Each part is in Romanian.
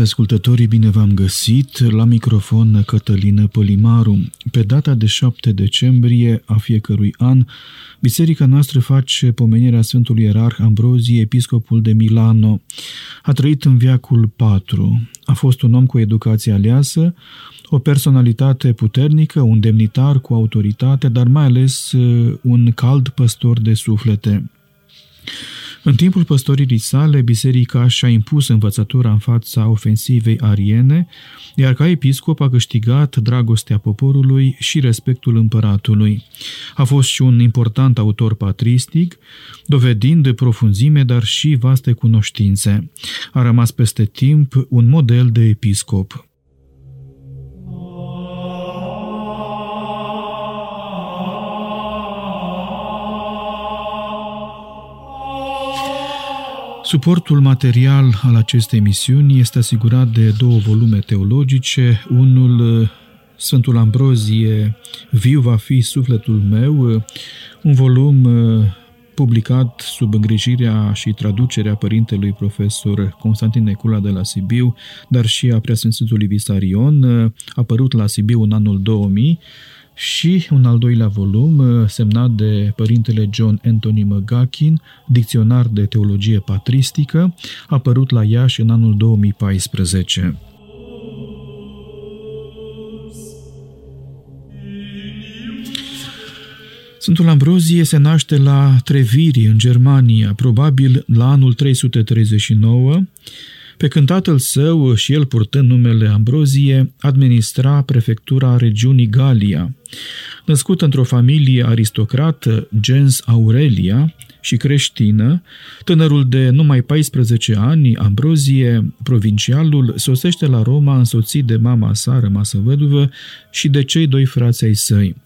Stimați ascultătorii, bine v-am găsit la microfon Cătălină Polimaru. Pe data de 7 decembrie a fiecărui an, biserica noastră face pomenirea Sfântului Ierarh Ambrozie, episcopul de Milano. A trăit în viacul 4. A fost un om cu educație aleasă, o personalitate puternică, un demnitar cu autoritate, dar mai ales uh, un cald păstor de suflete. În timpul păstoririi sale, biserica și-a impus învățătura în fața ofensivei ariene, iar ca episcop a câștigat dragostea poporului și respectul împăratului. A fost și un important autor patristic, dovedind de profunzime, dar și vaste cunoștințe. A rămas peste timp un model de episcop. Suportul material al acestei emisiuni este asigurat de două volume teologice, unul Sfântul Ambrozie, Viu va fi sufletul meu, un volum publicat sub îngrijirea și traducerea părintelui profesor Constantin Necula de la Sibiu, dar și a Preasfințitului Visarion, apărut la Sibiu în anul 2000, și un al doilea volum uh, semnat de părintele John Anthony McGuckin, dicționar de teologie patristică, apărut la Iași în anul 2014. Sfântul Ambrozie se naște la Treviri, în Germania, probabil la anul 339, pe când tatăl său, și el purtând numele Ambrozie, administra prefectura regiunii Galia. Născut într-o familie aristocrată, gens Aurelia, și creștină, tânărul de numai 14 ani, Ambrozie, provincialul, sosește la Roma însoțit de mama sa rămasă văduvă și de cei doi frați ai săi.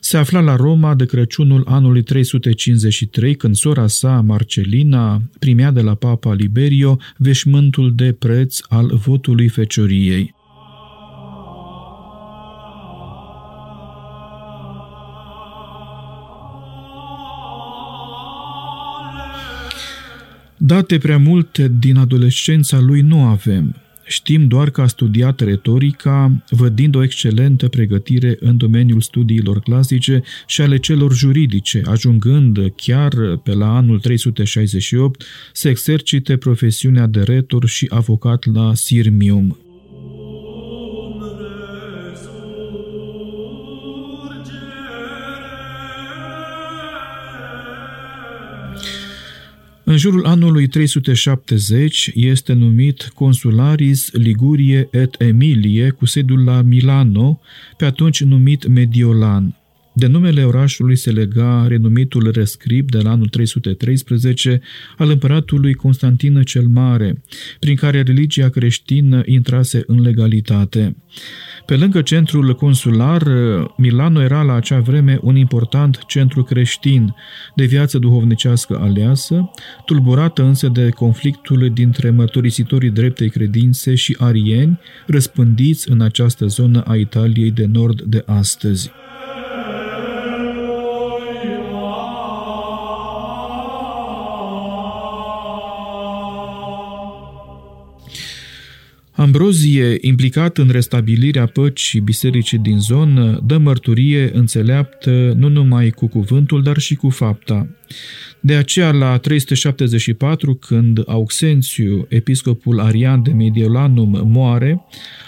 Se afla la Roma de Crăciunul anului 353, când sora sa, Marcelina, primea de la papa Liberio veșmântul de preț al votului fecioriei. Date prea multe din adolescența lui nu avem. Știm doar că a studiat retorica, vădind o excelentă pregătire în domeniul studiilor clasice și ale celor juridice, ajungând chiar pe la anul 368 să exercite profesiunea de retor și avocat la Sirmium. În jurul anului 370 este numit Consularis Ligurie et Emilie cu sediul la Milano, pe atunci numit Mediolan. De numele orașului se lega renumitul rescript de la anul 313 al împăratului Constantin cel Mare, prin care religia creștină intrase în legalitate. Pe lângă centrul consular, Milano era la acea vreme un important centru creștin de viață duhovnicească aleasă, tulburată însă de conflictul dintre mărturisitorii dreptei credințe și arieni răspândiți în această zonă a Italiei de nord de astăzi. Ambrozie, implicat în restabilirea păcii bisericii din zonă, dă mărturie înțeleaptă nu numai cu cuvântul, dar și cu fapta. De aceea, la 374, când Auxențiu, episcopul arian de Mediolanum, moare,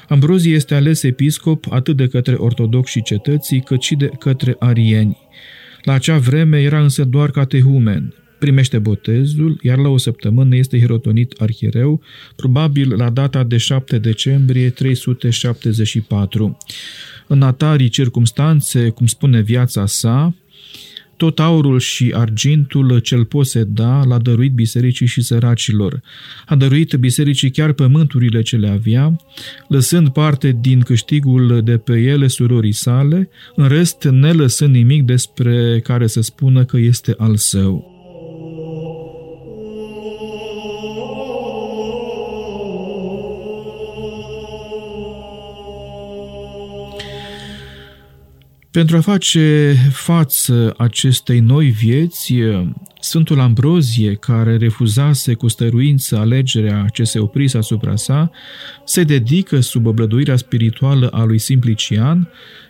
Ambrozie este ales episcop atât de către ortodoxi și cetății, cât și de către arieni. La acea vreme era însă doar catehumen, primește botezul, iar la o săptămână este hirotonit arhiereu, probabil la data de 7 decembrie 374. În atarii circumstanțe, cum spune viața sa, tot aurul și argintul cel poseda l-a dăruit bisericii și săracilor. A dăruit bisericii chiar pământurile ce le avea, lăsând parte din câștigul de pe ele surorii sale, în rest nelăsând nimic despre care să spună că este al său. Pentru a face față acestei noi vieți, Sfântul Ambrozie, care refuzase cu stăruință alegerea ce se oprise asupra sa, se dedică sub oblăduirea spirituală a lui Simplician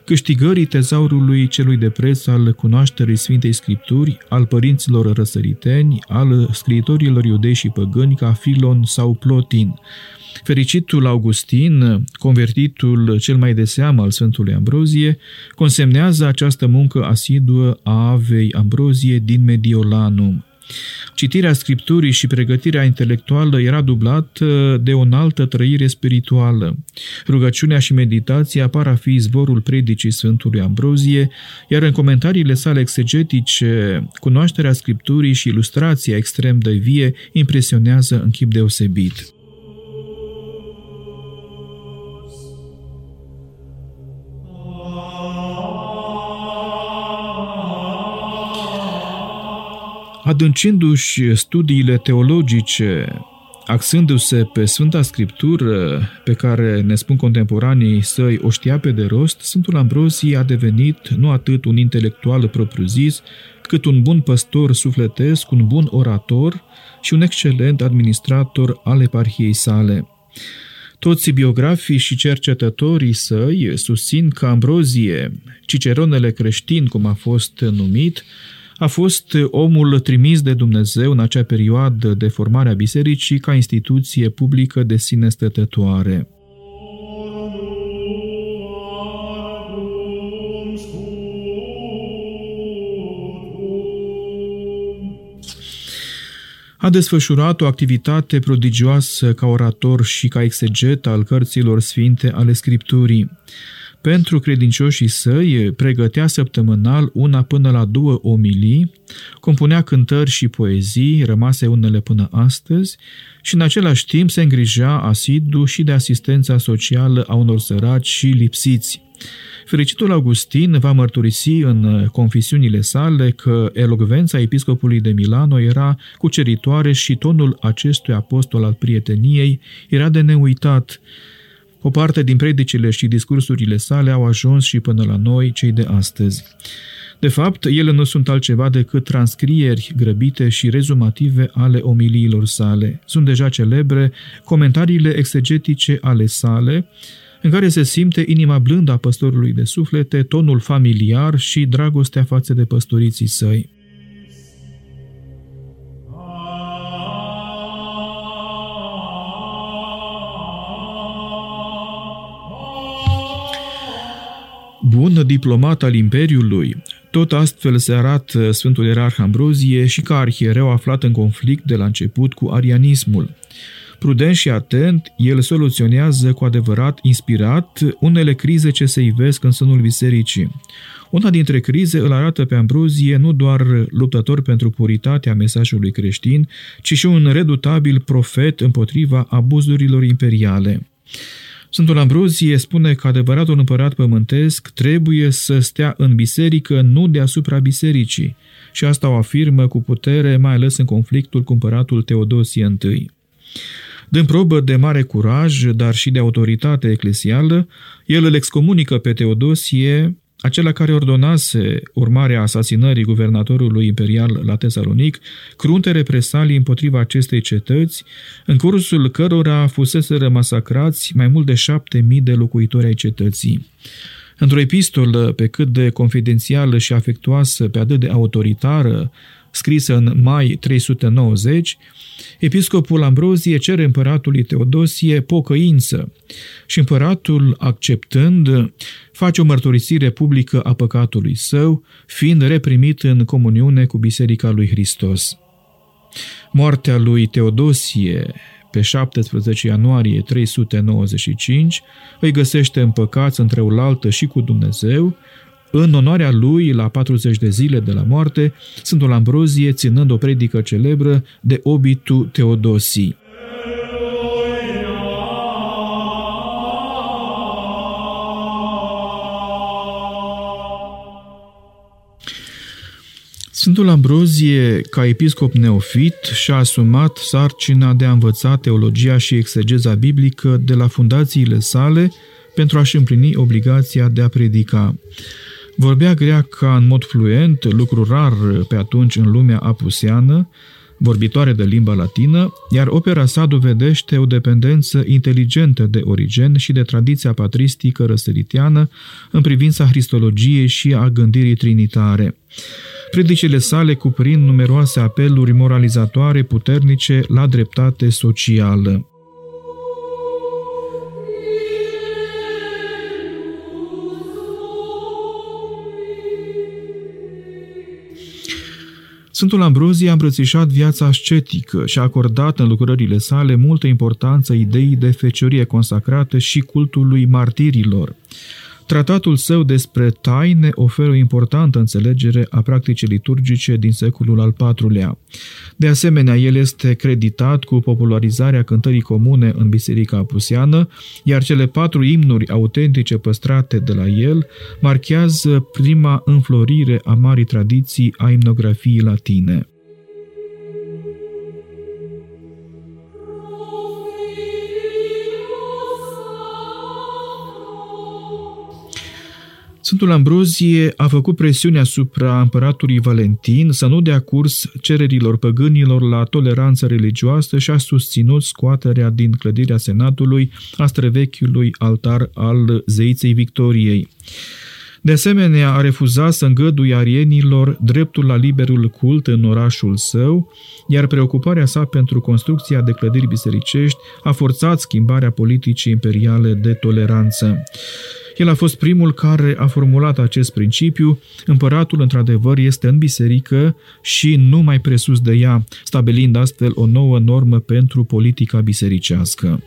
câștigării tezaurului celui de preț al cunoașterii Sfintei Scripturi, al părinților răsăriteni, al scriitorilor iudei și păgâni ca Filon sau Plotin, Fericitul Augustin, convertitul cel mai de seamă al Sfântului Ambrozie, consemnează această muncă asiduă a Avei Ambrozie din Mediolanum. Citirea Scripturii și pregătirea intelectuală era dublată de o înaltă trăire spirituală. Rugăciunea și meditația par a fi izvorul predicii Sfântului Ambrozie, iar în comentariile sale exegetice, cunoașterea Scripturii și ilustrația extrem de vie impresionează în chip deosebit. Adâncindu-și studiile teologice, axându-se pe Sfânta Scriptură, pe care ne spun contemporanii săi o știa pe de rost, Sfântul Ambrosie a devenit nu atât un intelectual propriu-zis, cât un bun păstor sufletesc, un bun orator și un excelent administrator al eparhiei sale. Toți biografii și cercetătorii săi susțin că Ambrozie, ciceronele creștin, cum a fost numit, a fost omul trimis de Dumnezeu în acea perioadă de formare a bisericii ca instituție publică de sine stătătoare. A desfășurat o activitate prodigioasă ca orator și ca exeget al cărților sfinte ale Scripturii. Pentru credincioșii săi pregătea săptămânal una până la două omilii, compunea cântări și poezii, rămase unele până astăzi, și în același timp se îngrija asidu și de asistența socială a unor săraci și lipsiți. Fericitul Augustin va mărturisi în confesiunile sale că elogvența episcopului de Milano era cuceritoare și tonul acestui apostol al prieteniei era de neuitat, o parte din predicile și discursurile sale au ajuns și până la noi, cei de astăzi. De fapt, ele nu sunt altceva decât transcrieri grăbite și rezumative ale omiliilor sale. Sunt deja celebre comentariile exegetice ale sale, în care se simte inima blândă a păstorului de suflete, tonul familiar și dragostea față de păstoriții săi. Bun diplomat al Imperiului, tot astfel se arată Sfântul Ierarh Ambrozie și ca arhiereu aflat în conflict de la început cu arianismul. Prudent și atent, el soluționează cu adevărat inspirat unele crize ce se ivesc în sânul bisericii. Una dintre crize îl arată pe Ambrozie nu doar luptător pentru puritatea mesajului creștin, ci și un redutabil profet împotriva abuzurilor imperiale. Sfântul Ambrozie spune că adevăratul împărat pământesc trebuie să stea în biserică, nu deasupra bisericii, și asta o afirmă cu putere, mai ales în conflictul cu împăratul Teodosie I. Dând probă de mare curaj, dar și de autoritate eclesială, el îl excomunică pe Teodosie acela care ordonase urmarea asasinării guvernatorului imperial la Tesalonic, crunte represalii împotriva acestei cetăți, în cursul cărora fuseseră masacrați mai mult de șapte mii de locuitori ai cetății. Într-o epistolă pe cât de confidențială și afectuoasă, pe atât de autoritară, scrisă în mai 390, episcopul Ambrozie cere împăratului Teodosie pocăință și împăratul, acceptând, face o mărturisire publică a păcatului său, fiind reprimit în comuniune cu Biserica lui Hristos. Moartea lui Teodosie, pe 17 ianuarie 395, îi găsește împăcați între oaltă și cu Dumnezeu, În onoarea lui, la 40 de zile de la moarte, Sfântul Ambrozie ținând o predică celebră de obitu Teodosii. Sfântul Ambrozie, ca episcop neofit, și-a asumat sarcina de a învăța teologia și exegeza biblică de la fundațiile sale pentru a-și împlini obligația de a predica. Vorbea greaca în mod fluent, lucru rar pe atunci în lumea apuseană, vorbitoare de limba latină, iar opera sa dovedește o dependență inteligentă de Origen și de tradiția patristică răsăritiană în privința cristologiei și a gândirii trinitare. Predicile sale cuprind numeroase apeluri moralizatoare puternice la dreptate socială. Sfântul Ambrozie a îmbrățișat viața ascetică și a acordat în lucrările sale multă importanță ideii de feciorie consacrată și cultului martirilor. Tratatul său despre taine oferă o importantă înțelegere a practicii liturgice din secolul al IV-lea. De asemenea, el este creditat cu popularizarea cântării comune în Biserica Apusiană, iar cele patru imnuri autentice păstrate de la el marchează prima înflorire a marii tradiții a imnografiei latine. Sfântul Ambrozie a făcut presiune asupra împăratului Valentin să nu dea curs cererilor păgânilor la toleranță religioasă și a susținut scoaterea din clădirea senatului a străvechiului altar al zeiței Victoriei. De asemenea, a refuzat să îngăduie arienilor dreptul la liberul cult în orașul său, iar preocuparea sa pentru construcția de clădiri bisericești a forțat schimbarea politicii imperiale de toleranță. El a fost primul care a formulat acest principiu. Împăratul, într-adevăr, este în biserică și nu mai presus de ea, stabilind astfel o nouă normă pentru politica bisericească.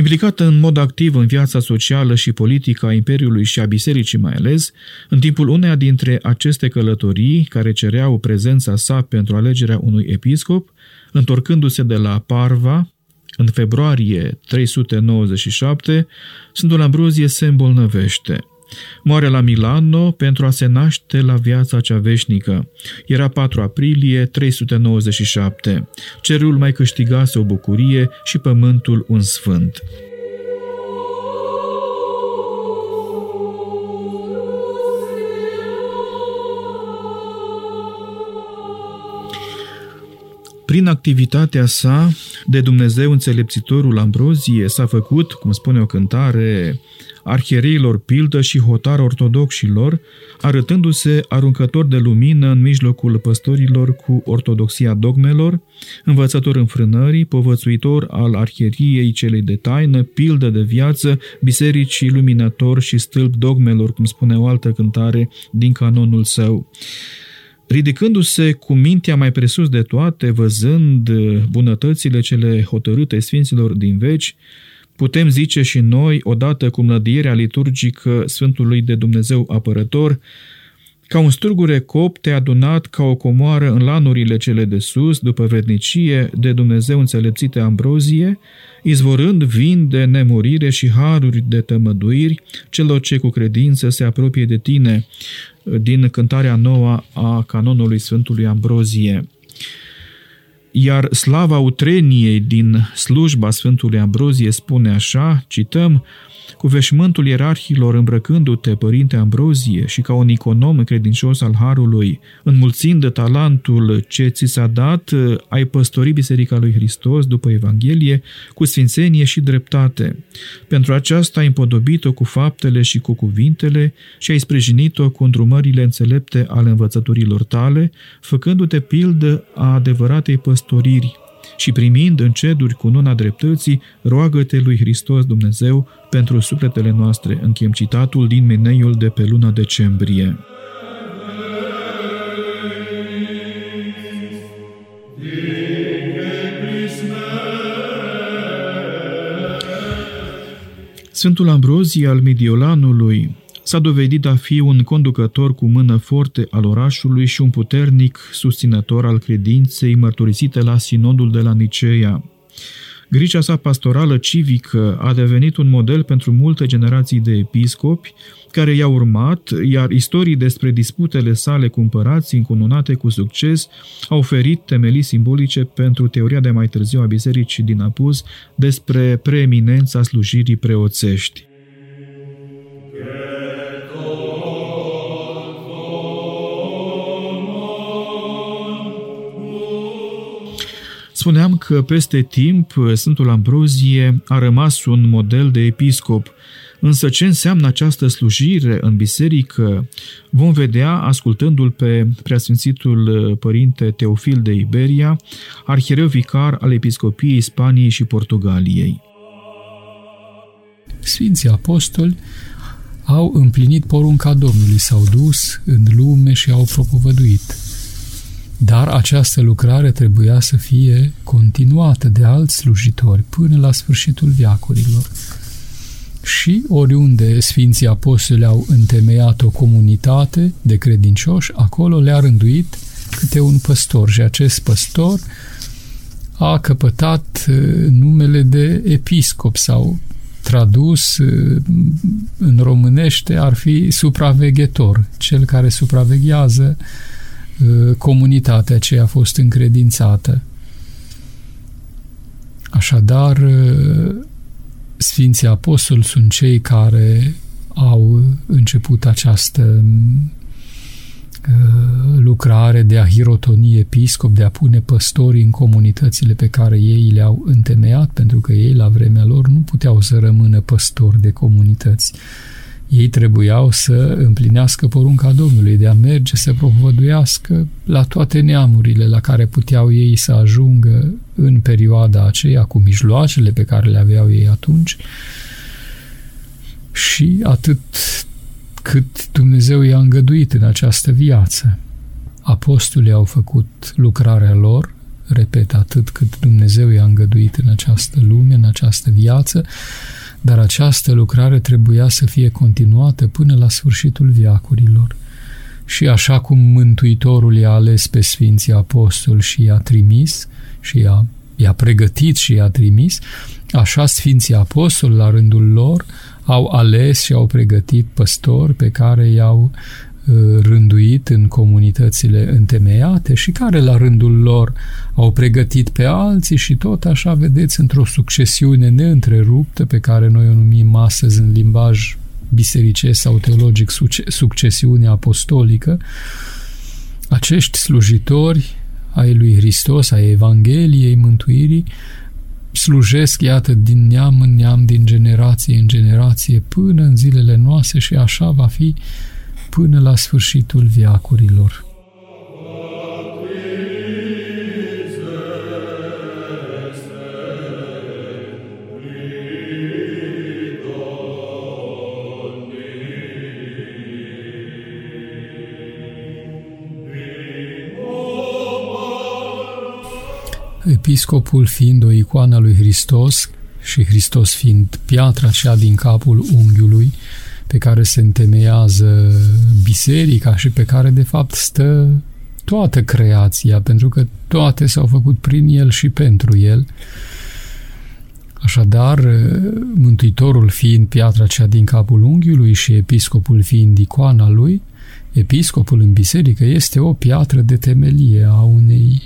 Implicată în mod activ în viața socială și politică a Imperiului și a Bisericii mai ales, în timpul uneia dintre aceste călătorii, care cereau prezența sa pentru alegerea unui episcop, întorcându-se de la Parva, în februarie 397, Sfântul Ambrozie se îmbolnăvește – Moare la Milano pentru a se naște la viața cea veșnică. Era 4 aprilie 397. Cerul mai câștigase o bucurie și pământul un sfânt. Prin activitatea sa, de Dumnezeu înțelepțitorul Ambrozie s-a făcut, cum spune o cântare, arhiereilor pildă și hotar ortodoxilor, arătându-se aruncător de lumină în mijlocul păstorilor cu ortodoxia dogmelor, învățător înfrânării, povățuitor al arhieriei celei de taină, pildă de viață, bisericii luminător și stâlp dogmelor, cum spune o altă cântare din canonul său. Ridicându-se cu mintea mai presus de toate, văzând bunătățile cele hotărâte Sfinților din veci, putem zice și noi, odată cu mlădierea liturgică Sfântului de Dumnezeu apărător, ca un strugure copte adunat ca o comoară în lanurile cele de sus, după vednicie de Dumnezeu înțelepțite ambrozie, izvorând vin de nemurire și haruri de tămăduiri celor ce cu credință se apropie de tine, din cântarea nouă a canonului Sfântului Ambrozie. Iar slava utreniei din slujba Sfântului Ambrozie spune așa, cităm, cu veșmântul ierarhilor îmbrăcându-te, Părinte Ambrozie, și ca un econom credincios al Harului, înmulțind talentul ce ți s-a dat, ai păstorit Biserica lui Hristos după Evanghelie cu sfințenie și dreptate. Pentru aceasta ai împodobit-o cu faptele și cu cuvintele și ai sprijinit-o cu îndrumările înțelepte ale învățăturilor tale, făcându-te pildă a adevăratei păstoriri și primind în ceduri cununa dreptății, roagă-te lui Hristos Dumnezeu pentru sufletele noastre în chemcitatul din meneiul de pe luna decembrie. Sfântul Ambrozie al Mediolanului s-a dovedit a fi un conducător cu mână forte al orașului și un puternic susținător al credinței mărturisite la sinodul de la Niceea. Grija sa pastorală civică a devenit un model pentru multe generații de episcopi care i-au urmat, iar istorii despre disputele sale cu împărații încununate cu succes au oferit temelii simbolice pentru teoria de mai târziu a bisericii din Apus despre preeminența slujirii preoțești. Spuneam că peste timp Sfântul Ambrozie a rămas un model de episcop, însă ce înseamnă această slujire în biserică vom vedea ascultându-l pe preasfințitul părinte Teofil de Iberia, arhiereu vicar al episcopiei Spaniei și Portugaliei. Sfinții apostoli au împlinit porunca Domnului, s-au dus în lume și au propovăduit. Dar această lucrare trebuia să fie continuată de alți slujitori până la sfârșitul viacurilor. Și oriunde Sfinții Apostoli au întemeiat o comunitate de credincioși, acolo le-a rânduit câte un păstor și acest păstor a căpătat uh, numele de episcop sau tradus uh, în românește ar fi supraveghetor, cel care supraveghează Uh, comunitatea ce a fost încredințată. Așadar, uh, Sfinții Apostoli sunt cei care au început această uh, lucrare de a hirotoni episcop, de a pune păstorii în comunitățile pe care ei le-au întemeiat, pentru că ei, la vremea lor, nu puteau să rămână păstori de comunități ei trebuiau să împlinească porunca Domnului de a merge să propovăduiască la toate neamurile la care puteau ei să ajungă în perioada aceea cu mijloacele pe care le aveau ei atunci și atât cât Dumnezeu i-a îngăduit în această viață. Apostolii au făcut lucrarea lor, repet, atât cât Dumnezeu i-a îngăduit în această lume, în această viață, dar această lucrare trebuia să fie continuată până la sfârșitul viacurilor. Și așa cum Mântuitorul i-a ales pe Sfinții Apostoli și i-a trimis și i-a, i-a pregătit și i-a trimis, așa Sfinții Apostoli, la rândul lor, au ales și au pregătit păstori pe care i-au Uh, rânduit în comunitățile întemeiate și care la rândul lor au pregătit pe alții și tot așa vedeți într-o succesiune neîntreruptă pe care noi o numim astăzi în limbaj bisericesc sau teologic succesiune apostolică, acești slujitori ai lui Hristos, ai Evangheliei Mântuirii, slujesc, iată, din neam în neam, din generație în generație, până în zilele noastre și așa va fi până la sfârșitul viacurilor. Episcopul fiind o icoană lui Hristos și Hristos fiind piatra cea din capul unghiului, pe care se întemeiază biserica și pe care de fapt stă toată creația, pentru că toate s-au făcut prin el și pentru el. Așadar, Mântuitorul fiind piatra cea din capul unghiului și episcopul fiind icoana lui, episcopul în biserică este o piatră de temelie a unei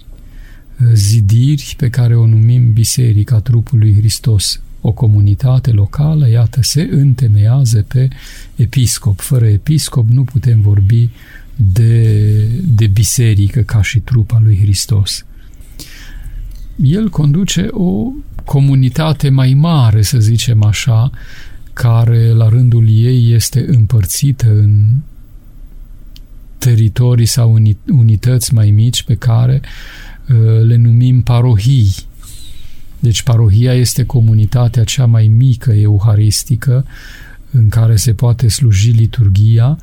zidiri pe care o numim Biserica trupului Hristos o comunitate locală, iată, se întemeiază pe episcop. Fără episcop nu putem vorbi de, de biserică ca și trupa lui Hristos. El conduce o comunitate mai mare, să zicem așa, care la rândul ei este împărțită în teritorii sau unități mai mici pe care uh, le numim parohii deci parohia este comunitatea cea mai mică euharistică în care se poate sluji liturgia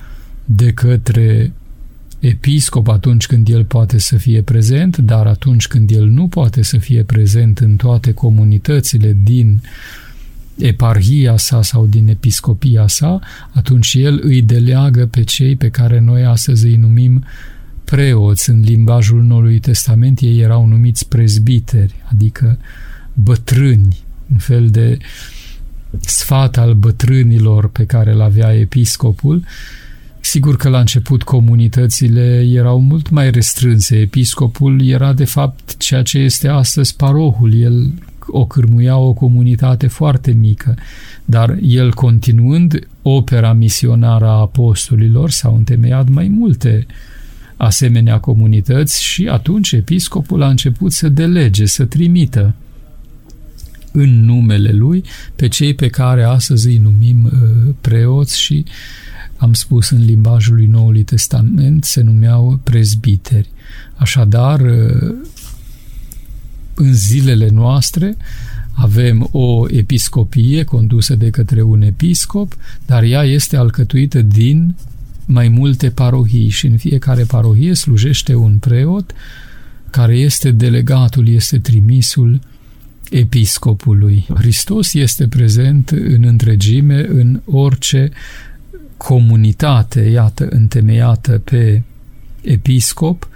de către episcop atunci când el poate să fie prezent, dar atunci când el nu poate să fie prezent în toate comunitățile din eparhia sa sau din episcopia sa, atunci el îi deleagă pe cei pe care noi astăzi îi numim preoți. În limbajul Noului Testament ei erau numiți prezbiteri, adică bătrâni, un fel de sfat al bătrânilor pe care îl avea episcopul. Sigur că la început comunitățile erau mult mai restrânse. Episcopul era de fapt ceea ce este astăzi parohul. El o cârmuia o comunitate foarte mică, dar el continuând opera misionară a apostolilor s-au întemeiat mai multe asemenea comunități și atunci episcopul a început să delege, să trimită în numele lui pe cei pe care astăzi îi numim uh, preoți și am spus în limbajul lui Noului Testament, se numeau prezbiteri. Așadar, uh, în zilele noastre avem o episcopie condusă de către un episcop, dar ea este alcătuită din mai multe parohii și în fiecare parohie slujește un preot care este delegatul, este trimisul episcopului. Hristos este prezent în întregime în orice comunitate, iată, întemeiată pe episcop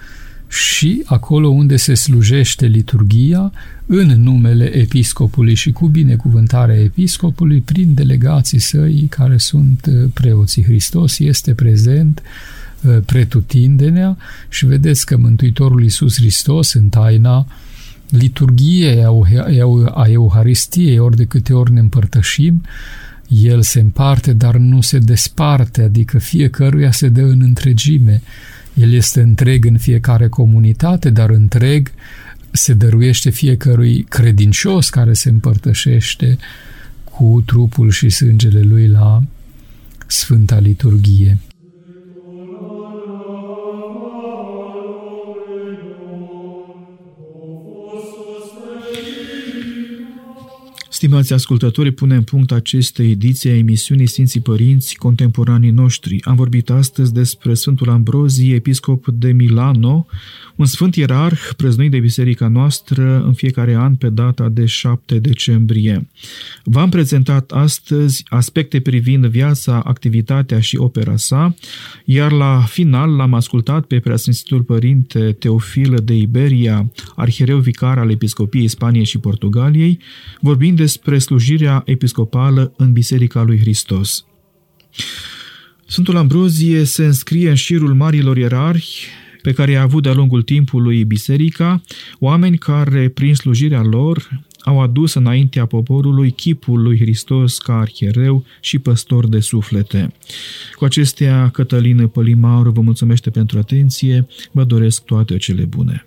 și acolo unde se slujește liturgia în numele episcopului și cu binecuvântarea episcopului prin delegații săi care sunt uh, preoții. Hristos este prezent uh, pretutindenea și vedeți că Mântuitorul Iisus Hristos în taina liturgiei a Euharistiei, ori de câte ori ne împărtășim, el se împarte, dar nu se desparte, adică fiecăruia se dă în întregime. El este întreg în fiecare comunitate, dar întreg se dăruiește fiecărui credincios care se împărtășește cu trupul și sângele lui la Sfânta Liturghie. Stimați ascultători, punem punct acestei ediții a emisiunii Sfinții Părinți Contemporanii noștri. Am vorbit astăzi despre Sfântul Ambrozie, episcop de Milano, un sfânt ierarh preznuit de biserica noastră în fiecare an pe data de 7 decembrie. V-am prezentat astăzi aspecte privind viața, activitatea și opera sa, iar la final l-am ascultat pe preasfințitul părinte Teofil de Iberia, arhiereu vicar al Episcopiei Spaniei și Portugaliei, vorbind despre slujirea episcopală în Biserica lui Hristos. Sfântul Ambrozie se înscrie în șirul marilor ierarhi pe care i-a avut de-a lungul timpului biserica, oameni care, prin slujirea lor, au adus înaintea poporului chipul lui Hristos ca arhiereu și păstor de suflete. Cu acestea, Cătălină Pălimaur vă mulțumește pentru atenție, vă doresc toate cele bune.